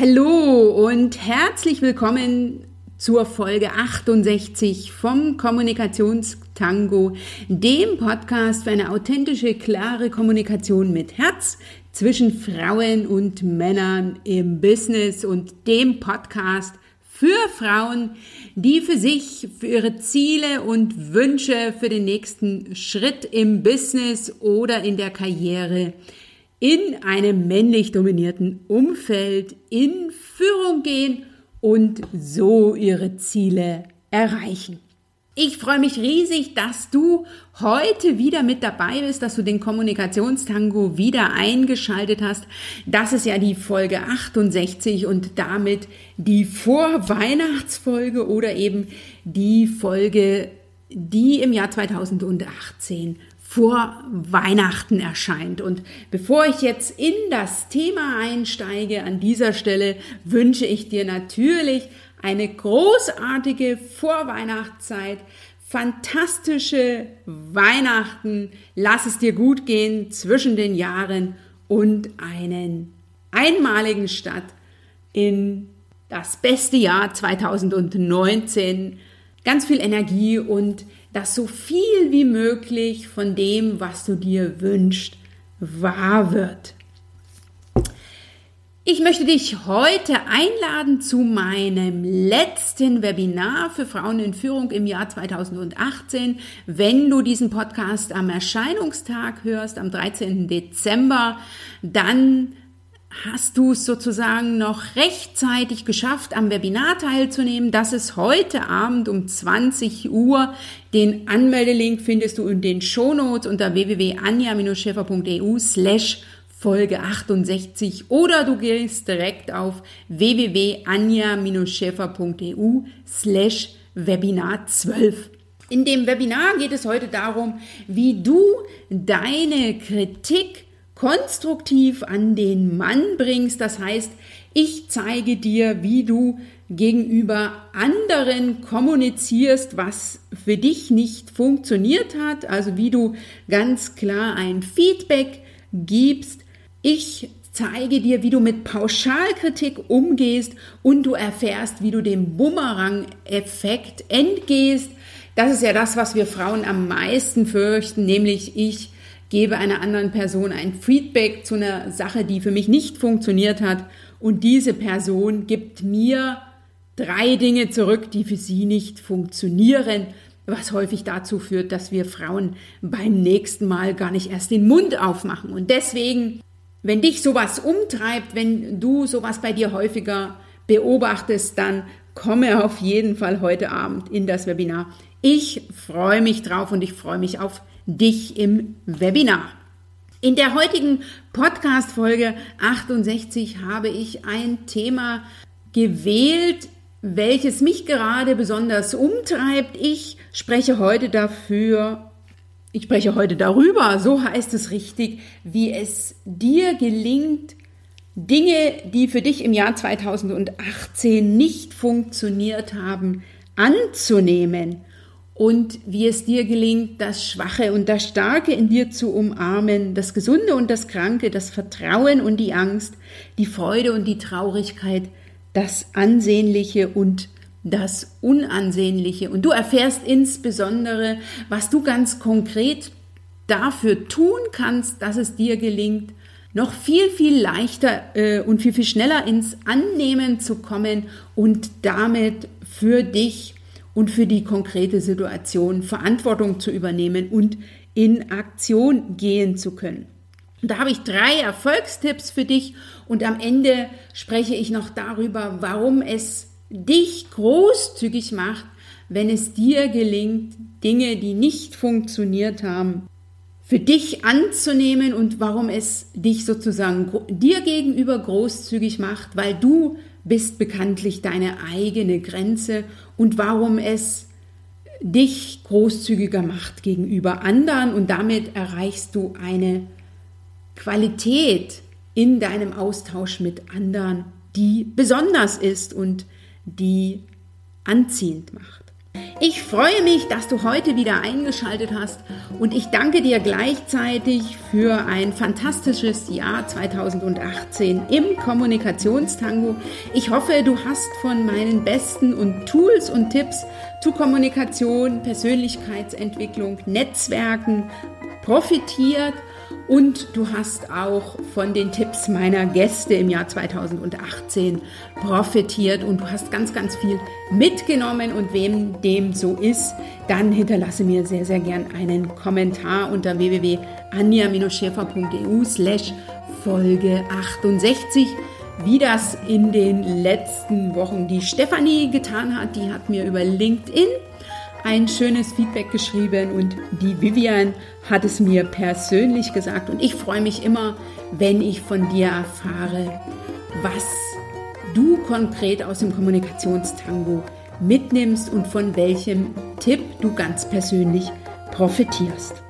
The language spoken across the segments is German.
Hallo und herzlich willkommen zur Folge 68 vom Kommunikationstango, dem Podcast für eine authentische, klare Kommunikation mit Herz zwischen Frauen und Männern im Business und dem Podcast für Frauen, die für sich, für ihre Ziele und Wünsche für den nächsten Schritt im Business oder in der Karriere in einem männlich dominierten Umfeld in Führung gehen und so ihre Ziele erreichen. Ich freue mich riesig, dass du heute wieder mit dabei bist, dass du den Kommunikationstango wieder eingeschaltet hast. Das ist ja die Folge 68 und damit die Vorweihnachtsfolge oder eben die Folge, die im Jahr 2018 vor Weihnachten erscheint. Und bevor ich jetzt in das Thema einsteige, an dieser Stelle wünsche ich dir natürlich eine großartige Vorweihnachtszeit, fantastische Weihnachten, lass es dir gut gehen zwischen den Jahren und einen einmaligen Start in das beste Jahr 2019. Ganz viel Energie und dass so viel wie möglich von dem, was du dir wünschst, wahr wird. Ich möchte dich heute einladen zu meinem letzten Webinar für Frauen in Führung im Jahr 2018. Wenn du diesen Podcast am Erscheinungstag hörst, am 13. Dezember, dann hast du es sozusagen noch rechtzeitig geschafft, am Webinar teilzunehmen. Das ist heute Abend um 20 Uhr. Den Anmeldelink findest du in den Shownotes unter www.anja-schäfer.eu slash Folge 68 oder du gehst direkt auf www.anja-schäfer.eu slash Webinar 12. In dem Webinar geht es heute darum, wie du deine Kritik konstruktiv an den Mann bringst. Das heißt, ich zeige dir, wie du gegenüber anderen kommunizierst, was für dich nicht funktioniert hat, also wie du ganz klar ein Feedback gibst. Ich zeige dir, wie du mit Pauschalkritik umgehst und du erfährst, wie du dem Bumerang-Effekt entgehst. Das ist ja das, was wir Frauen am meisten fürchten, nämlich ich gebe einer anderen Person ein Feedback zu einer Sache, die für mich nicht funktioniert hat und diese Person gibt mir drei Dinge zurück, die für sie nicht funktionieren, was häufig dazu führt, dass wir Frauen beim nächsten Mal gar nicht erst den Mund aufmachen. Und deswegen, wenn dich sowas umtreibt, wenn du sowas bei dir häufiger beobachtest, dann komme auf jeden Fall heute Abend in das Webinar. Ich freue mich drauf und ich freue mich auf dich im Webinar. In der heutigen Podcast-Folge 68 habe ich ein Thema gewählt, welches mich gerade besonders umtreibt. Ich spreche heute dafür, ich spreche heute darüber, so heißt es richtig, wie es dir gelingt, Dinge, die für dich im Jahr 2018 nicht funktioniert haben, anzunehmen und wie es dir gelingt, das Schwache und das Starke in dir zu umarmen, das Gesunde und das Kranke, das Vertrauen und die Angst, die Freude und die Traurigkeit, das Ansehnliche und das Unansehnliche. Und du erfährst insbesondere, was du ganz konkret dafür tun kannst, dass es dir gelingt, noch viel, viel leichter äh, und viel, viel schneller ins Annehmen zu kommen und damit für dich und für die konkrete Situation Verantwortung zu übernehmen und in Aktion gehen zu können. Und da habe ich drei Erfolgstipps für dich und am Ende spreche ich noch darüber, warum es dich großzügig macht, wenn es dir gelingt, Dinge, die nicht funktioniert haben, für dich anzunehmen und warum es dich sozusagen dir gegenüber großzügig macht, weil du bist bekanntlich deine eigene Grenze und warum es dich großzügiger macht gegenüber anderen und damit erreichst du eine Qualität in deinem Austausch mit anderen, die besonders ist und die anziehend macht. Ich freue mich, dass du heute wieder eingeschaltet hast und ich danke dir gleichzeitig für ein fantastisches Jahr 2018 im Kommunikationstango. Ich hoffe, du hast von meinen besten und Tools und Tipps zu Kommunikation, Persönlichkeitsentwicklung, Netzwerken profitiert und du hast auch von den Tipps meiner Gäste im Jahr 2018 profitiert und du hast ganz, ganz viel mitgenommen. Und wem dem so ist, dann hinterlasse mir sehr, sehr gern einen Kommentar unter www.anja-schäfer.eu slash Folge 68 wie das in den letzten Wochen die Stefanie getan hat. Die hat mir über LinkedIn ein schönes Feedback geschrieben und die Vivian hat es mir persönlich gesagt und ich freue mich immer, wenn ich von dir erfahre, was du konkret aus dem Kommunikationstango mitnimmst und von welchem Tipp du ganz persönlich profitierst.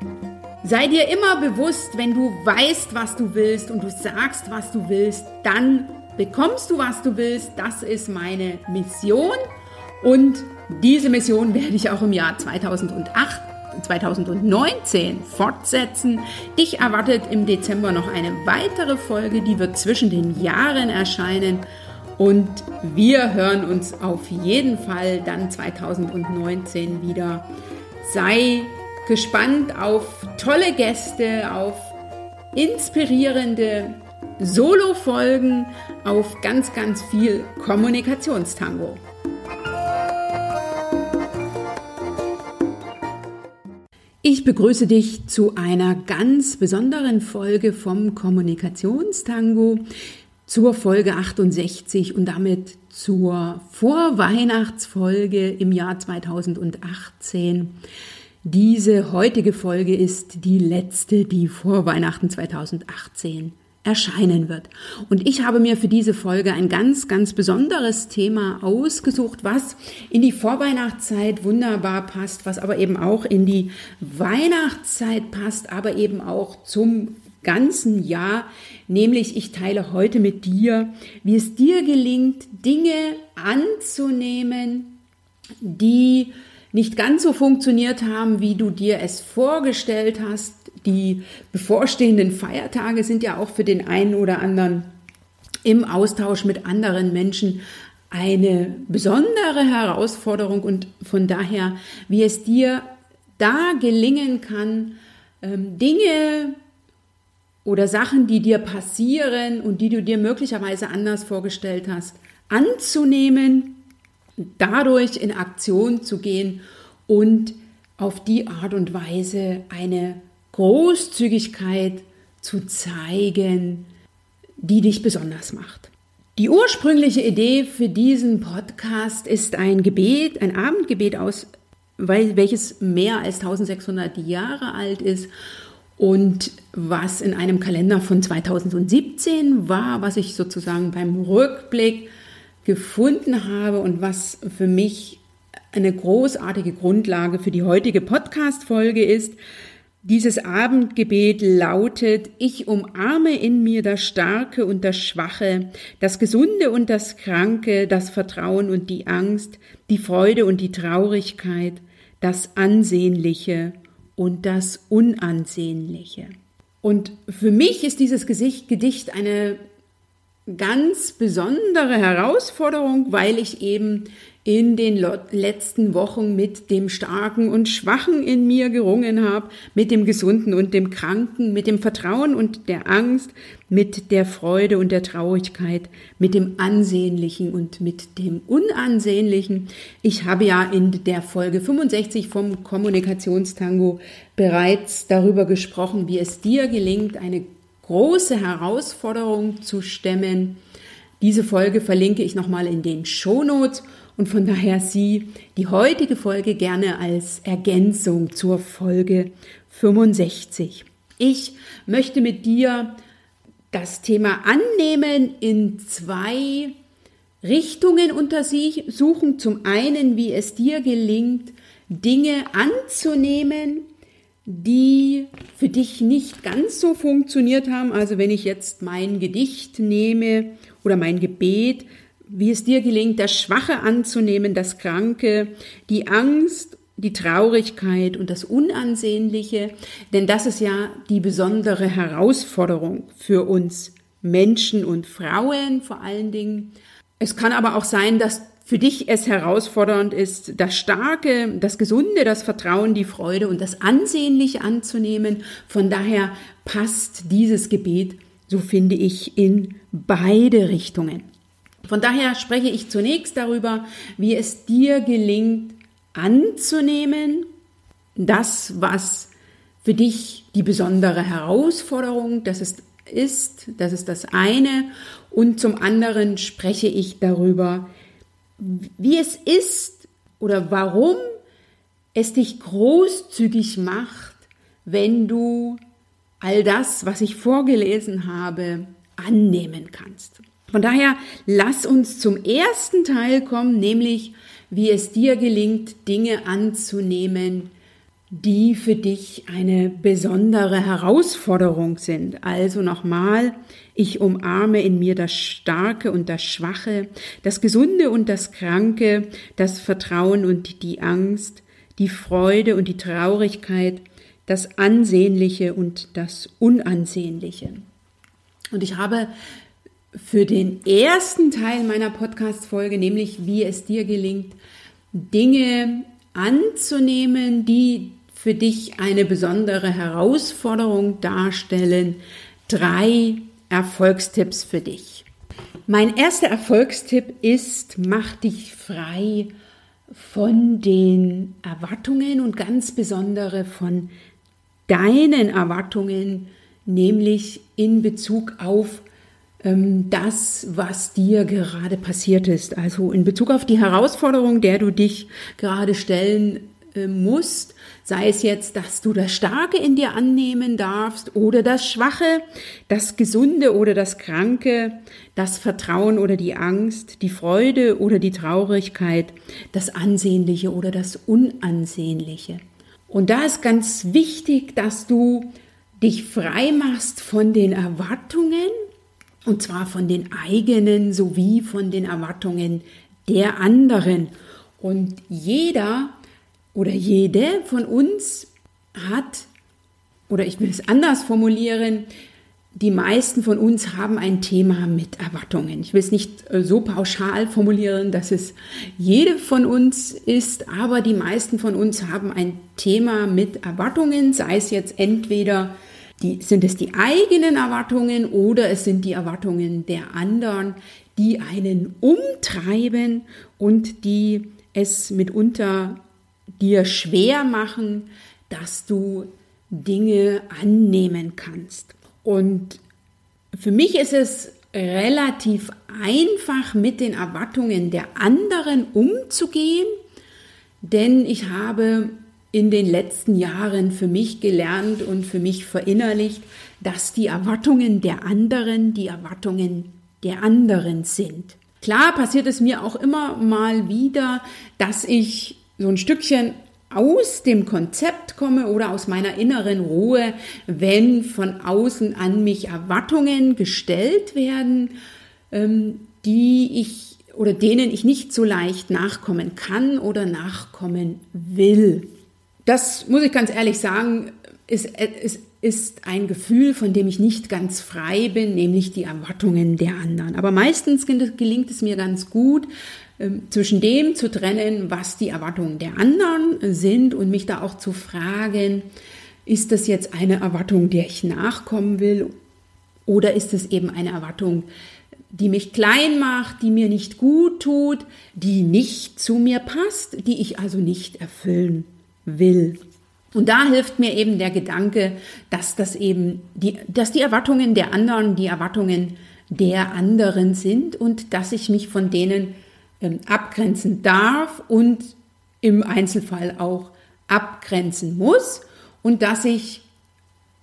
Sei dir immer bewusst, wenn du weißt, was du willst und du sagst, was du willst, dann bekommst du, was du willst. Das ist meine Mission und diese Mission werde ich auch im Jahr 2008 2019 fortsetzen. Dich erwartet im Dezember noch eine weitere Folge, die wird zwischen den Jahren erscheinen. Und wir hören uns auf jeden Fall dann 2019 wieder. Sei gespannt auf tolle Gäste, auf inspirierende Solo-Folgen, auf ganz, ganz viel Kommunikationstango. Ich begrüße dich zu einer ganz besonderen Folge vom Kommunikationstango, zur Folge 68 und damit zur Vorweihnachtsfolge im Jahr 2018. Diese heutige Folge ist die letzte, die vor Weihnachten 2018 erscheinen wird. Und ich habe mir für diese Folge ein ganz, ganz besonderes Thema ausgesucht, was in die Vorweihnachtszeit wunderbar passt, was aber eben auch in die Weihnachtszeit passt, aber eben auch zum ganzen Jahr. Nämlich, ich teile heute mit dir, wie es dir gelingt, Dinge anzunehmen, die nicht ganz so funktioniert haben, wie du dir es vorgestellt hast, die bevorstehenden Feiertage sind ja auch für den einen oder anderen im Austausch mit anderen Menschen eine besondere Herausforderung. Und von daher, wie es dir da gelingen kann, ähm, Dinge oder Sachen, die dir passieren und die du dir möglicherweise anders vorgestellt hast, anzunehmen, dadurch in Aktion zu gehen und auf die Art und Weise eine Großzügigkeit zu zeigen, die dich besonders macht. Die ursprüngliche Idee für diesen Podcast ist ein Gebet, ein Abendgebet aus, welches mehr als 1600 Jahre alt ist und was in einem Kalender von 2017 war, was ich sozusagen beim Rückblick gefunden habe und was für mich eine großartige Grundlage für die heutige Podcast-Folge ist. Dieses Abendgebet lautet, ich umarme in mir das Starke und das Schwache, das Gesunde und das Kranke, das Vertrauen und die Angst, die Freude und die Traurigkeit, das Ansehnliche und das Unansehnliche. Und für mich ist dieses Gedicht eine ganz besondere Herausforderung, weil ich eben in den letzten Wochen mit dem Starken und Schwachen in mir gerungen habe, mit dem Gesunden und dem Kranken, mit dem Vertrauen und der Angst, mit der Freude und der Traurigkeit, mit dem Ansehnlichen und mit dem Unansehnlichen. Ich habe ja in der Folge 65 vom Kommunikationstango bereits darüber gesprochen, wie es dir gelingt, eine große Herausforderung zu stemmen. Diese Folge verlinke ich nochmal in den Shownotes und von daher sieh die heutige Folge gerne als Ergänzung zur Folge 65. Ich möchte mit dir das Thema Annehmen in zwei Richtungen untersuchen. Zum einen, wie es dir gelingt, Dinge anzunehmen, die für dich nicht ganz so funktioniert haben. Also wenn ich jetzt mein Gedicht nehme oder mein Gebet, wie es dir gelingt, das Schwache anzunehmen, das Kranke, die Angst, die Traurigkeit und das Unansehnliche, denn das ist ja die besondere Herausforderung für uns Menschen und Frauen vor allen Dingen. Es kann aber auch sein, dass für dich es herausfordernd ist, das Starke, das Gesunde, das Vertrauen, die Freude und das Ansehnliche anzunehmen. Von daher passt dieses Gebet, so finde ich, in beide Richtungen. Von daher spreche ich zunächst darüber, wie es dir gelingt, anzunehmen, das, was für dich die besondere Herausforderung, das ist, ist, das ist das eine. Und zum anderen spreche ich darüber, wie es ist oder warum es dich großzügig macht, wenn du all das, was ich vorgelesen habe, annehmen kannst. Von daher lass uns zum ersten Teil kommen, nämlich wie es dir gelingt, Dinge anzunehmen, die für dich eine besondere Herausforderung sind. Also nochmal, ich umarme in mir das Starke und das Schwache, das Gesunde und das Kranke, das Vertrauen und die Angst, die Freude und die Traurigkeit, das Ansehnliche und das Unansehnliche. Und ich habe für den ersten Teil meiner Podcast-Folge, nämlich wie es dir gelingt, Dinge anzunehmen, die für dich eine besondere Herausforderung darstellen. Drei Erfolgstipps für dich. Mein erster Erfolgstipp ist, mach dich frei von den Erwartungen und ganz besondere von deinen Erwartungen, nämlich in Bezug auf das, was dir gerade passiert ist. Also in Bezug auf die Herausforderung, der du dich gerade stellen äh, musst, sei es jetzt, dass du das Starke in dir annehmen darfst oder das Schwache, das Gesunde oder das Kranke, das Vertrauen oder die Angst, die Freude oder die Traurigkeit, das Ansehnliche oder das Unansehnliche. Und da ist ganz wichtig, dass du dich frei machst von den Erwartungen, und zwar von den eigenen sowie von den Erwartungen der anderen. Und jeder oder jede von uns hat, oder ich will es anders formulieren, die meisten von uns haben ein Thema mit Erwartungen. Ich will es nicht äh, so pauschal formulieren, dass es jede von uns ist, aber die meisten von uns haben ein Thema mit Erwartungen, sei es jetzt entweder die, sind es die eigenen Erwartungen oder es sind die Erwartungen der anderen, die einen umtreiben und die es mitunter dir schwer machen, dass du Dinge annehmen kannst. Und für mich ist es relativ einfach, mit den Erwartungen der anderen umzugehen, denn ich habe in den letzten Jahren für mich gelernt und für mich verinnerlicht, dass die Erwartungen der anderen die Erwartungen der anderen sind. Klar passiert es mir auch immer mal wieder, dass ich so ein Stückchen aus dem Konzept komme oder aus meiner inneren Ruhe, wenn von außen an mich Erwartungen gestellt werden, ähm, die ich oder denen ich nicht so leicht nachkommen kann oder nachkommen will das muss ich ganz ehrlich sagen, ist, ist, ist ein Gefühl, von dem ich nicht ganz frei bin, nämlich die Erwartungen der anderen. Aber meistens gelingt es mir ganz gut, ähm, zwischen dem zu trennen, was die Erwartungen der anderen sind und mich da auch zu fragen, ist das jetzt eine Erwartung, der ich nachkommen will oder ist es eben eine Erwartung, die mich klein macht, die mir nicht gut tut, die nicht zu mir passt, die ich also nicht erfüllen will. Und da hilft mir eben der Gedanke, dass das eben die, dass die Erwartungen der anderen die Erwartungen der anderen sind und dass ich mich von denen ähm, abgrenzen darf und im Einzelfall auch abgrenzen muss und dass ich,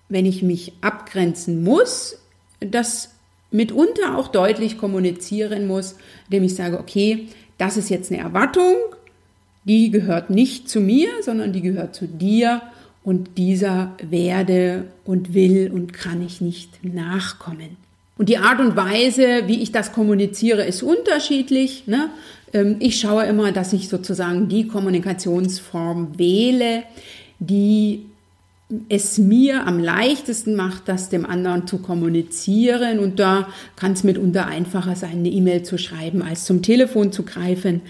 wenn ich mich abgrenzen muss, das mitunter auch deutlich kommunizieren muss, indem ich sage, okay, das ist jetzt eine Erwartung die gehört nicht zu mir, sondern die gehört zu dir und dieser werde und will und kann ich nicht nachkommen. Und die Art und Weise, wie ich das kommuniziere, ist unterschiedlich. Ne? Ähm, ich schaue immer, dass ich sozusagen die Kommunikationsform wähle, die es mir am leichtesten macht, das dem anderen zu kommunizieren. Und da kann es mitunter einfacher sein, eine E-Mail zu schreiben, als zum Telefon zu greifen,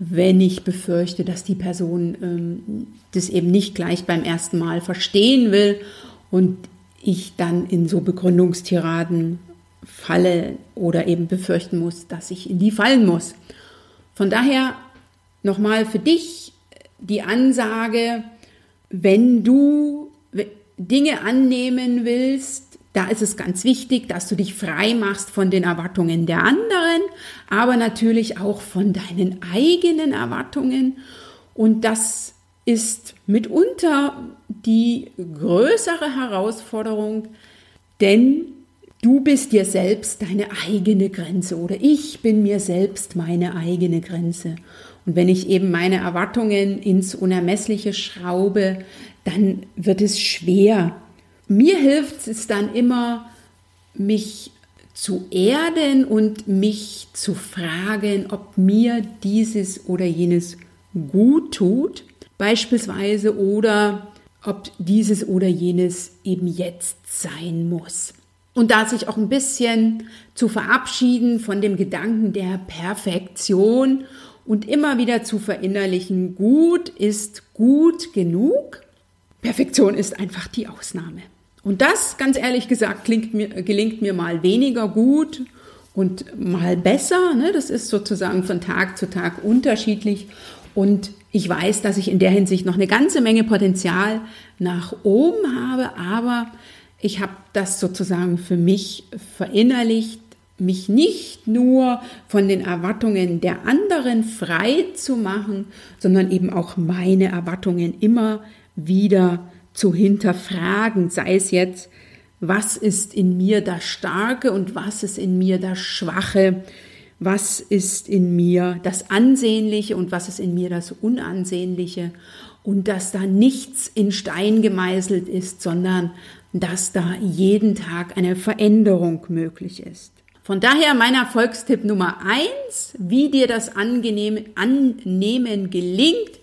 wenn ich befürchte, dass die Person ähm, das eben nicht gleich beim ersten Mal verstehen will und ich dann in so Begründungstiraden falle oder eben befürchten muss, dass ich in die fallen muss. Von daher nochmal für dich die Ansage, wenn du Dinge annehmen willst, da ist es ganz wichtig, dass du dich frei machst von den Erwartungen der anderen, aber natürlich auch von deinen eigenen Erwartungen. Und das ist mitunter die größere Herausforderung, denn du bist dir selbst deine eigene Grenze oder ich bin mir selbst meine eigene Grenze. Und wenn ich eben meine Erwartungen ins Unermessliche schraube, dann wird es schwer. Mir hilft es dann immer, mich zu erden und mich zu fragen, ob mir dieses oder jenes gut tut, beispielsweise, oder ob dieses oder jenes eben jetzt sein muss. Und da sich auch ein bisschen zu verabschieden von dem Gedanken der Perfektion und immer wieder zu verinnerlichen, gut ist gut genug Perfektion ist einfach die Ausnahme. Und das, ganz ehrlich gesagt, mir, gelingt mir mal weniger gut und mal besser. Ne? Das ist sozusagen von Tag zu Tag unterschiedlich. Und ich weiß, dass ich in der Hinsicht noch eine ganze Menge Potenzial nach oben habe, aber ich habe das sozusagen für mich verinnerlicht, mich nicht nur von den Erwartungen der anderen frei zu machen, sondern eben auch meine Erwartungen immer wieder zu hinterfragen, sei es jetzt, was ist in mir das Starke und was ist in mir das Schwache, was ist in mir das Ansehnliche und was ist in mir das Unansehnliche? Und dass da nichts in Stein gemeißelt ist, sondern dass da jeden Tag eine Veränderung möglich ist. Von daher mein Erfolgstipp Nummer eins, wie dir das Angenehm, Annehmen gelingt,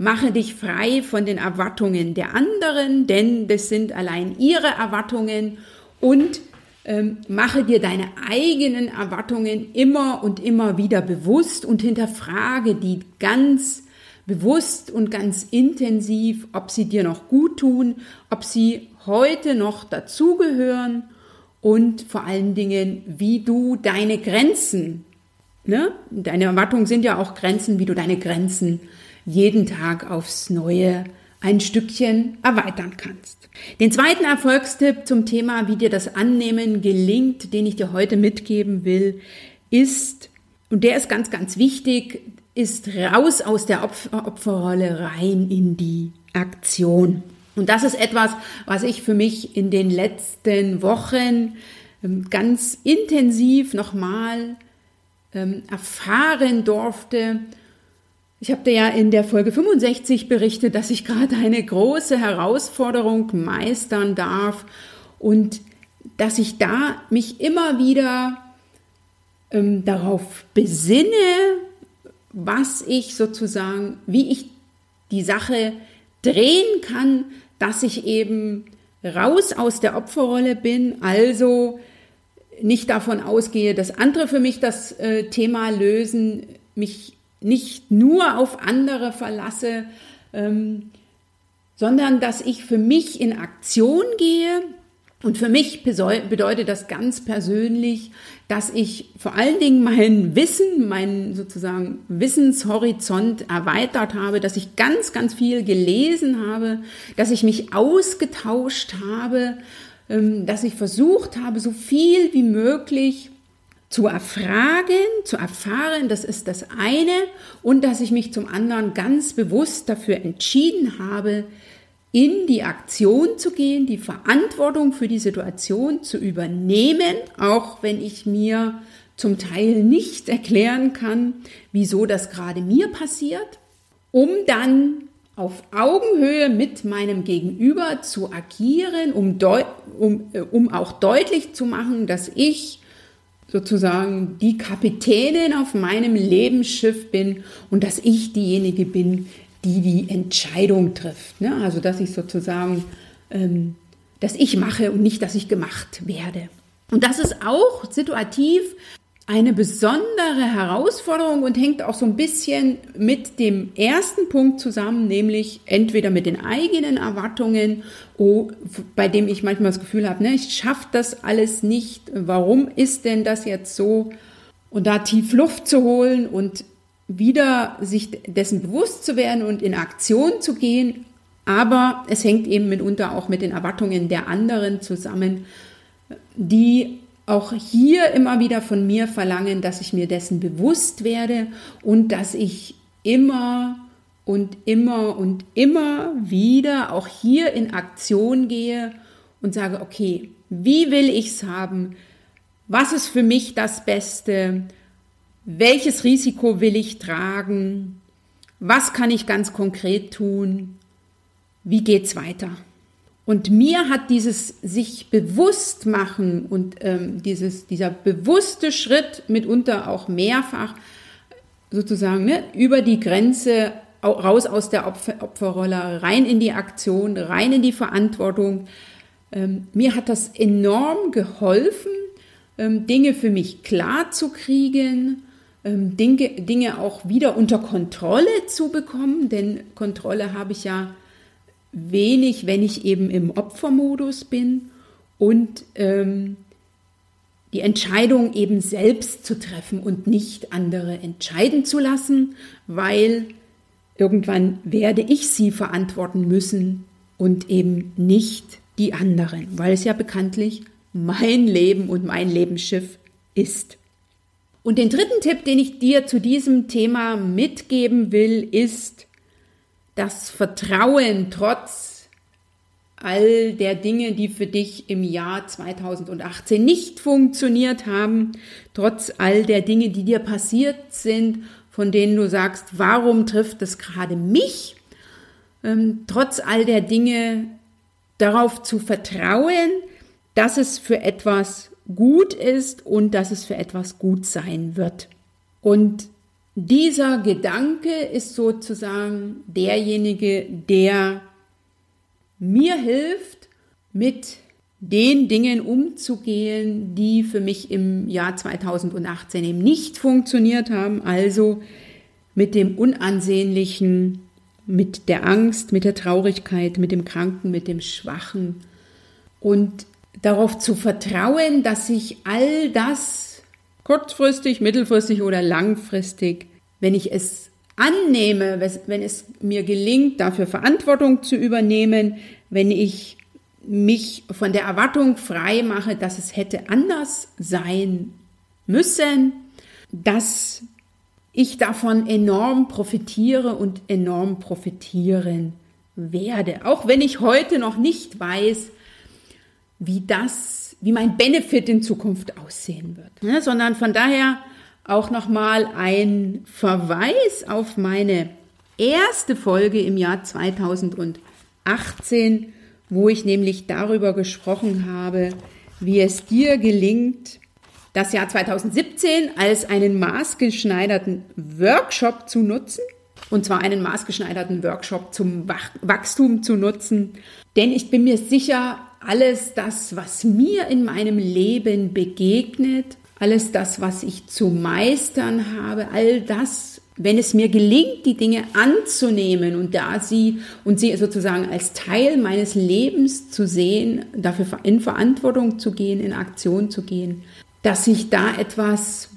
Mache dich frei von den Erwartungen der anderen, denn das sind allein ihre Erwartungen und ähm, mache dir deine eigenen Erwartungen immer und immer wieder bewusst und hinterfrage die ganz bewusst und ganz intensiv, ob sie dir noch gut tun, ob sie heute noch dazugehören und vor allen Dingen, wie du deine Grenzen, ne? deine Erwartungen sind ja auch Grenzen, wie du deine Grenzen jeden Tag aufs Neue ein Stückchen erweitern kannst. Den zweiten Erfolgstipp zum Thema, wie dir das Annehmen gelingt, den ich dir heute mitgeben will, ist, und der ist ganz, ganz wichtig, ist raus aus der Opfer Opferrolle rein in die Aktion. Und das ist etwas, was ich für mich in den letzten Wochen ähm, ganz intensiv nochmal ähm, erfahren durfte ich habe dir ja in der Folge 65 berichtet, dass ich gerade eine große Herausforderung meistern darf und dass ich da mich immer wieder ähm, darauf besinne, was ich sozusagen, wie ich die Sache drehen kann, dass ich eben raus aus der Opferrolle bin, also nicht davon ausgehe, dass andere für mich das äh, Thema lösen, mich nicht nur auf andere verlasse, ähm, sondern dass ich für mich in Aktion gehe. Und für mich bedeutet das ganz persönlich, dass ich vor allen Dingen mein Wissen, meinen sozusagen Wissenshorizont erweitert habe, dass ich ganz, ganz viel gelesen habe, dass ich mich ausgetauscht habe, ähm, dass ich versucht habe, so viel wie möglich zu erfragen, zu erfahren, das ist das eine, und dass ich mich zum anderen ganz bewusst dafür entschieden habe, in die Aktion zu gehen, die Verantwortung für die Situation zu übernehmen, auch wenn ich mir zum Teil nicht erklären kann, wieso das gerade mir passiert, um dann auf Augenhöhe mit meinem Gegenüber zu agieren, um, um, äh, um auch deutlich zu machen, dass ich sozusagen die Kapitänin auf meinem Lebensschiff bin und dass ich diejenige bin, die die Entscheidung trifft. Ne? Also dass ich sozusagen, ähm, dass ich mache und nicht, dass ich gemacht werde. Und das ist auch situativ eine besondere Herausforderung und hängt auch so ein bisschen mit dem ersten Punkt zusammen, nämlich entweder mit den eigenen Erwartungen, oh, bei dem ich manchmal das Gefühl habe, ne, ich schaffe das alles nicht. Warum ist denn das jetzt so? Und da tief Luft zu holen und wieder sich dessen bewusst zu werden und in Aktion zu gehen. Aber es hängt eben mitunter auch mit den Erwartungen der anderen zusammen, die auch hier immer wieder von mir verlangen, dass ich mir dessen bewusst werde und dass ich immer und immer und immer wieder auch hier in Aktion gehe und sage, okay, wie will ich es haben? Was ist für mich das Beste? Welches Risiko will ich tragen? Was kann ich ganz konkret tun? Wie geht's weiter? Und mir hat dieses sich bewusst machen und ähm, dieses, dieser bewusste Schritt mitunter auch mehrfach sozusagen ne, über die Grenze raus aus der Opfer, Opferrolle, rein in die Aktion, rein in die Verantwortung. Ähm, mir hat das enorm geholfen, ähm, Dinge für mich klar zu kriegen, ähm, Dinge, Dinge auch wieder unter Kontrolle zu bekommen, denn Kontrolle habe ich ja wenig, wenn ich eben im Opfermodus bin und ähm, die Entscheidung eben selbst zu treffen und nicht andere entscheiden zu lassen, weil irgendwann werde ich sie verantworten müssen und eben nicht die anderen, weil es ja bekanntlich mein Leben und mein Lebensschiff ist. Und den dritten Tipp, den ich dir zu diesem Thema mitgeben will, ist, das Vertrauen trotz all der Dinge, die für dich im Jahr 2018 nicht funktioniert haben, trotz all der Dinge, die dir passiert sind, von denen du sagst, warum trifft es gerade mich? Ähm, trotz all der Dinge darauf zu vertrauen, dass es für etwas gut ist und dass es für etwas gut sein wird. Und dieser Gedanke ist sozusagen derjenige, der mir hilft, mit den Dingen umzugehen, die für mich im Jahr 2018 eben nicht funktioniert haben, also mit dem Unansehnlichen, mit der Angst, mit der Traurigkeit, mit dem Kranken, mit dem Schwachen. Und darauf zu vertrauen, dass sich all das kurzfristig, mittelfristig oder langfristig, wenn ich es annehme, wenn es mir gelingt, dafür Verantwortung zu übernehmen, wenn ich mich von der Erwartung frei mache, dass es hätte anders sein müssen, dass ich davon enorm profitiere und enorm profitieren werde. Auch wenn ich heute noch nicht weiß, wie das wie mein Benefit in Zukunft aussehen wird. Ja, sondern von daher auch nochmal ein Verweis auf meine erste Folge im Jahr 2018, wo ich nämlich darüber gesprochen habe, wie es dir gelingt, das Jahr 2017 als einen maßgeschneiderten Workshop zu nutzen. Und zwar einen maßgeschneiderten Workshop zum Wachstum zu nutzen. Denn ich bin mir sicher, alles das, was mir in meinem Leben begegnet, alles das, was ich zu meistern habe, all das, wenn es mir gelingt, die Dinge anzunehmen und da sie und sie sozusagen als Teil meines Lebens zu sehen, dafür in Verantwortung zu gehen, in Aktion zu gehen, dass sich da etwas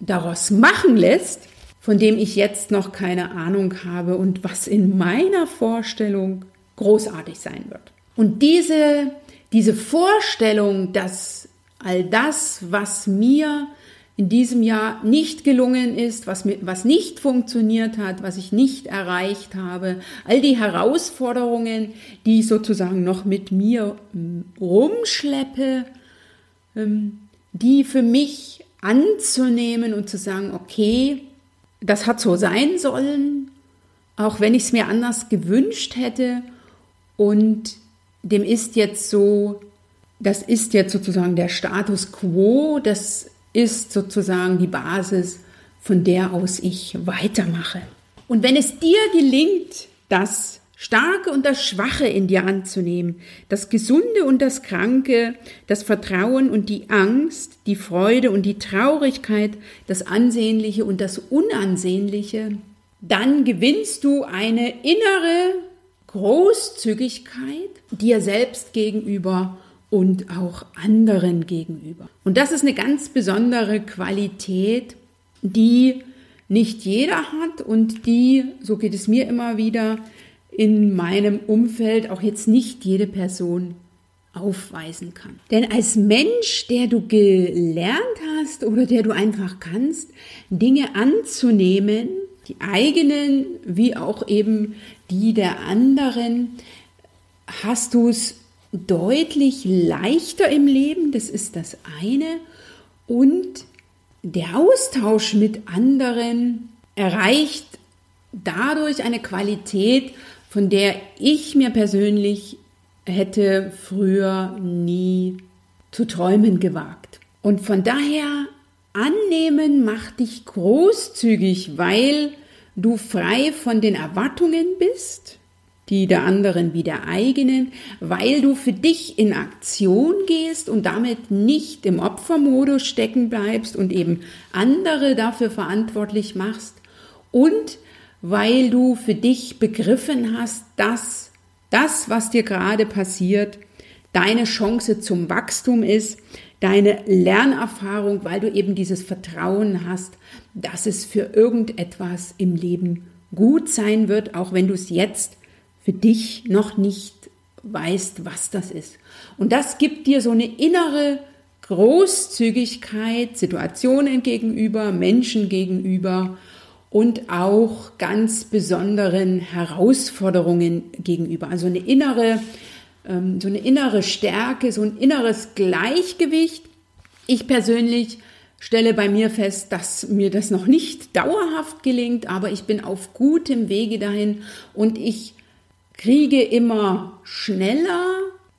daraus machen lässt, von dem ich jetzt noch keine Ahnung habe und was in meiner Vorstellung großartig sein wird. Und diese, diese Vorstellung, dass all das, was mir in diesem Jahr nicht gelungen ist, was, mir, was nicht funktioniert hat, was ich nicht erreicht habe, all die Herausforderungen, die ich sozusagen noch mit mir hm, rumschleppe, ähm, die für mich anzunehmen und zu sagen, okay, das hat so sein sollen, auch wenn ich es mir anders gewünscht hätte. Und dem ist jetzt so, das ist jetzt sozusagen der Status quo, das ist sozusagen die Basis, von der aus ich weitermache. Und wenn es dir gelingt, das Starke und das Schwache in dir anzunehmen, das Gesunde und das Kranke, das Vertrauen und die Angst, die Freude und die Traurigkeit, das Ansehnliche und das Unansehnliche, dann gewinnst du eine innere Großzügigkeit dir selbst gegenüber und auch anderen gegenüber. Und das ist eine ganz besondere Qualität, die nicht jeder hat und die, so geht es mir immer wieder, in meinem Umfeld auch jetzt nicht jede Person aufweisen kann. Denn als Mensch, der du gelernt hast oder der du einfach kannst, Dinge anzunehmen, die eigenen wie auch eben die der anderen, hast du es deutlich leichter im Leben, das ist das eine. Und der Austausch mit anderen erreicht dadurch eine Qualität, von der ich mir persönlich hätte früher nie zu träumen gewagt. Und von daher annehmen macht dich großzügig, weil du frei von den Erwartungen bist, die der anderen wie der eigenen, weil du für dich in Aktion gehst und damit nicht im Opfermodus stecken bleibst und eben andere dafür verantwortlich machst und weil du für dich begriffen hast, dass das, was dir gerade passiert, deine Chance zum Wachstum ist, deine Lernerfahrung, weil du eben dieses Vertrauen hast, dass es für irgendetwas im Leben gut sein wird, auch wenn du es jetzt für dich noch nicht weißt, was das ist. Und das gibt dir so eine innere Großzügigkeit Situationen gegenüber, Menschen gegenüber und auch ganz besonderen Herausforderungen gegenüber. Also eine innere, ähm, so eine innere Stärke, so ein inneres Gleichgewicht. Ich persönlich stelle bei mir fest, dass mir das noch nicht dauerhaft gelingt, aber ich bin auf gutem Wege dahin und ich kriege immer schneller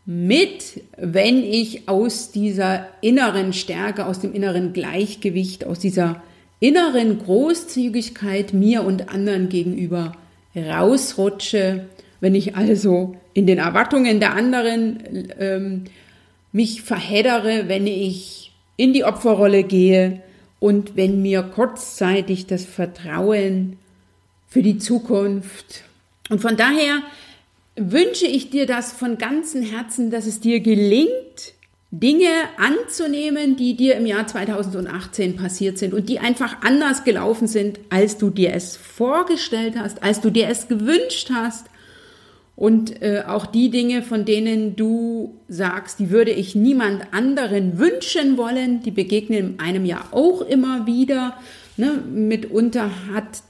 mit, wenn ich aus dieser inneren Stärke, aus dem inneren Gleichgewicht, aus dieser inneren Großzügigkeit mir und anderen gegenüber rausrutsche, wenn ich also in den Erwartungen der anderen ähm, mich verheddere, wenn ich in die Opferrolle gehe und wenn mir kurzzeitig das Vertrauen für die Zukunft und von daher wünsche ich dir das von ganzem Herzen, dass es dir gelingt, Dinge anzunehmen, die dir im Jahr 2018 passiert sind und die einfach anders gelaufen sind, als du dir es vorgestellt hast, als du dir es gewünscht hast. Und äh, auch die Dinge, von denen du sagst, die würde ich niemand anderen wünschen wollen, die begegnen einem ja auch immer wieder. Ne? Mitunter hat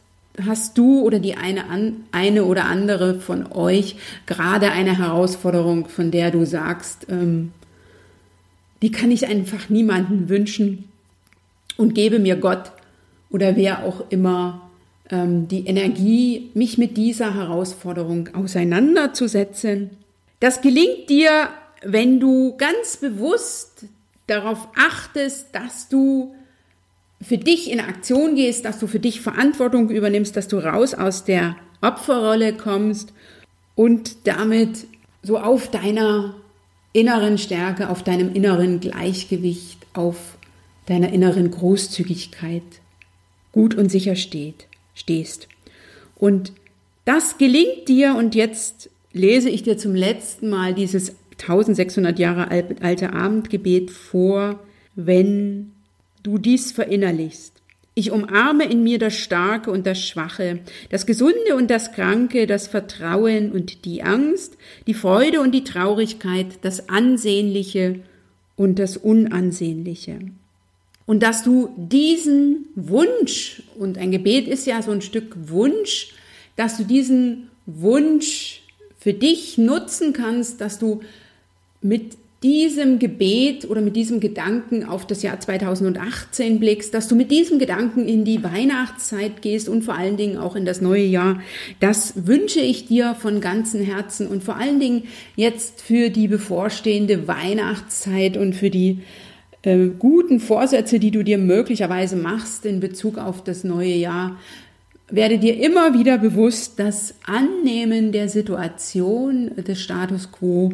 hast du oder die eine, an, eine oder andere von euch gerade eine Herausforderung, von der du sagst, ähm, die kann ich einfach niemanden wünschen und gebe mir Gott oder wer auch immer die Energie, mich mit dieser Herausforderung auseinanderzusetzen. Das gelingt dir, wenn du ganz bewusst darauf achtest, dass du für dich in Aktion gehst, dass du für dich Verantwortung übernimmst, dass du raus aus der Opferrolle kommst und damit so auf deiner inneren Stärke, auf deinem inneren Gleichgewicht, auf deiner inneren Großzügigkeit gut und sicher steht, stehst. Und das gelingt dir und jetzt lese ich dir zum letzten Mal dieses 1600 Jahre alte Abendgebet vor, wenn du dies verinnerlichst. Ich umarme in mir das Starke und das Schwache, das Gesunde und das Kranke, das Vertrauen und die Angst, die Freude und die Traurigkeit, das Ansehnliche und das Unansehnliche. Und dass du diesen Wunsch, und ein Gebet ist ja so ein Stück Wunsch, dass du diesen Wunsch für dich nutzen kannst, dass du mit diesem Gebet oder mit diesem Gedanken auf das Jahr 2018 blickst, dass du mit diesem Gedanken in die Weihnachtszeit gehst und vor allen Dingen auch in das neue Jahr. Das wünsche ich dir von ganzem Herzen und vor allen Dingen jetzt für die bevorstehende Weihnachtszeit und für die äh, guten Vorsätze, die du dir möglicherweise machst in Bezug auf das neue Jahr. Werde dir immer wieder bewusst, dass Annehmen der Situation des Status quo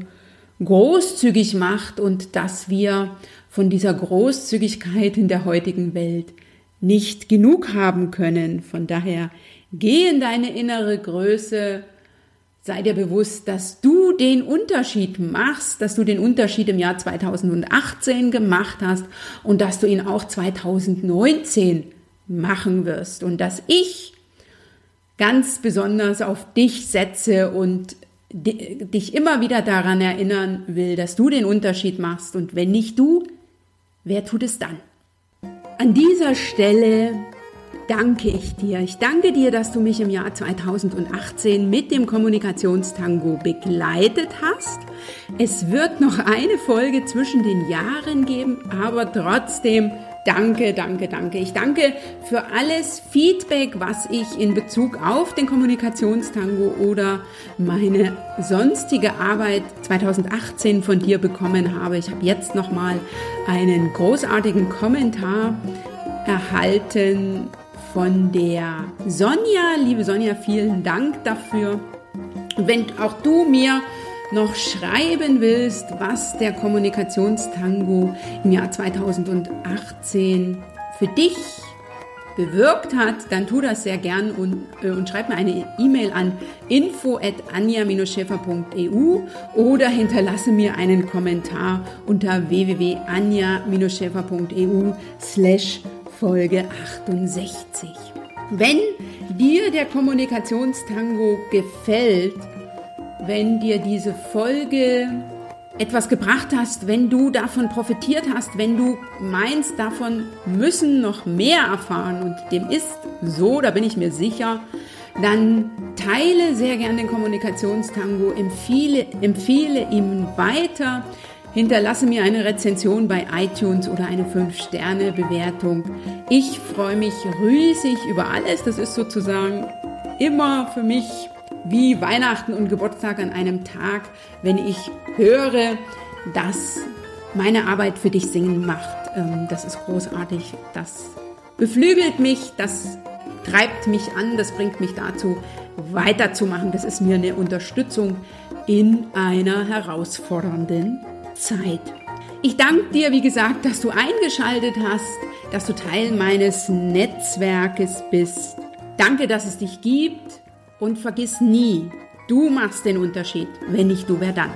großzügig macht und dass wir von dieser Großzügigkeit in der heutigen Welt nicht genug haben können. Von daher geh in deine innere Größe, sei dir bewusst, dass du den Unterschied machst, dass du den Unterschied im Jahr 2018 gemacht hast und dass du ihn auch 2019 machen wirst und dass ich ganz besonders auf dich setze und dich immer wieder daran erinnern will, dass du den Unterschied machst und wenn nicht du, wer tut es dann? An dieser Stelle danke ich dir. Ich danke dir, dass du mich im Jahr 2018 mit dem Kommunikationstango begleitet hast. Es wird noch eine Folge zwischen den Jahren geben, aber trotzdem Danke, danke, danke. Ich danke für alles Feedback, was ich in Bezug auf den Kommunikationstango oder meine sonstige Arbeit 2018 von dir bekommen habe. Ich habe jetzt noch mal einen großartigen Kommentar erhalten von der Sonja. Liebe Sonja, vielen Dank dafür. wenn auch du mir noch schreiben willst, was der Kommunikationstango im Jahr 2018 für dich bewirkt hat, dann tu das sehr gern und, äh, und schreib mir eine E-Mail an info at anja-schäfer.eu oder hinterlasse mir einen Kommentar unter www.anja-schäfer.eu slash Folge 68. Wenn dir der Kommunikationstango gefällt, wenn dir diese Folge etwas gebracht hast, wenn du davon profitiert hast, wenn du meinst, davon müssen noch mehr erfahren und dem ist so, da bin ich mir sicher, dann teile sehr gerne den Kommunikationstango, empfehle, empfehle ihm weiter, hinterlasse mir eine Rezension bei iTunes oder eine 5-Sterne-Bewertung. Ich freue mich riesig über alles, das ist sozusagen immer für mich wie Weihnachten und Geburtstag an einem Tag, wenn ich höre, dass meine Arbeit für dich singen macht. Ähm, das ist großartig. Das beflügelt mich, das treibt mich an, das bringt mich dazu, weiterzumachen. Das ist mir eine Unterstützung in einer herausfordernden Zeit. Ich danke dir, wie gesagt, dass du eingeschaltet hast, dass du Teil meines Netzwerkes bist. Danke, dass es dich gibt und vergiss nie, du machst den Unterschied. Wenn nicht du, wer dann?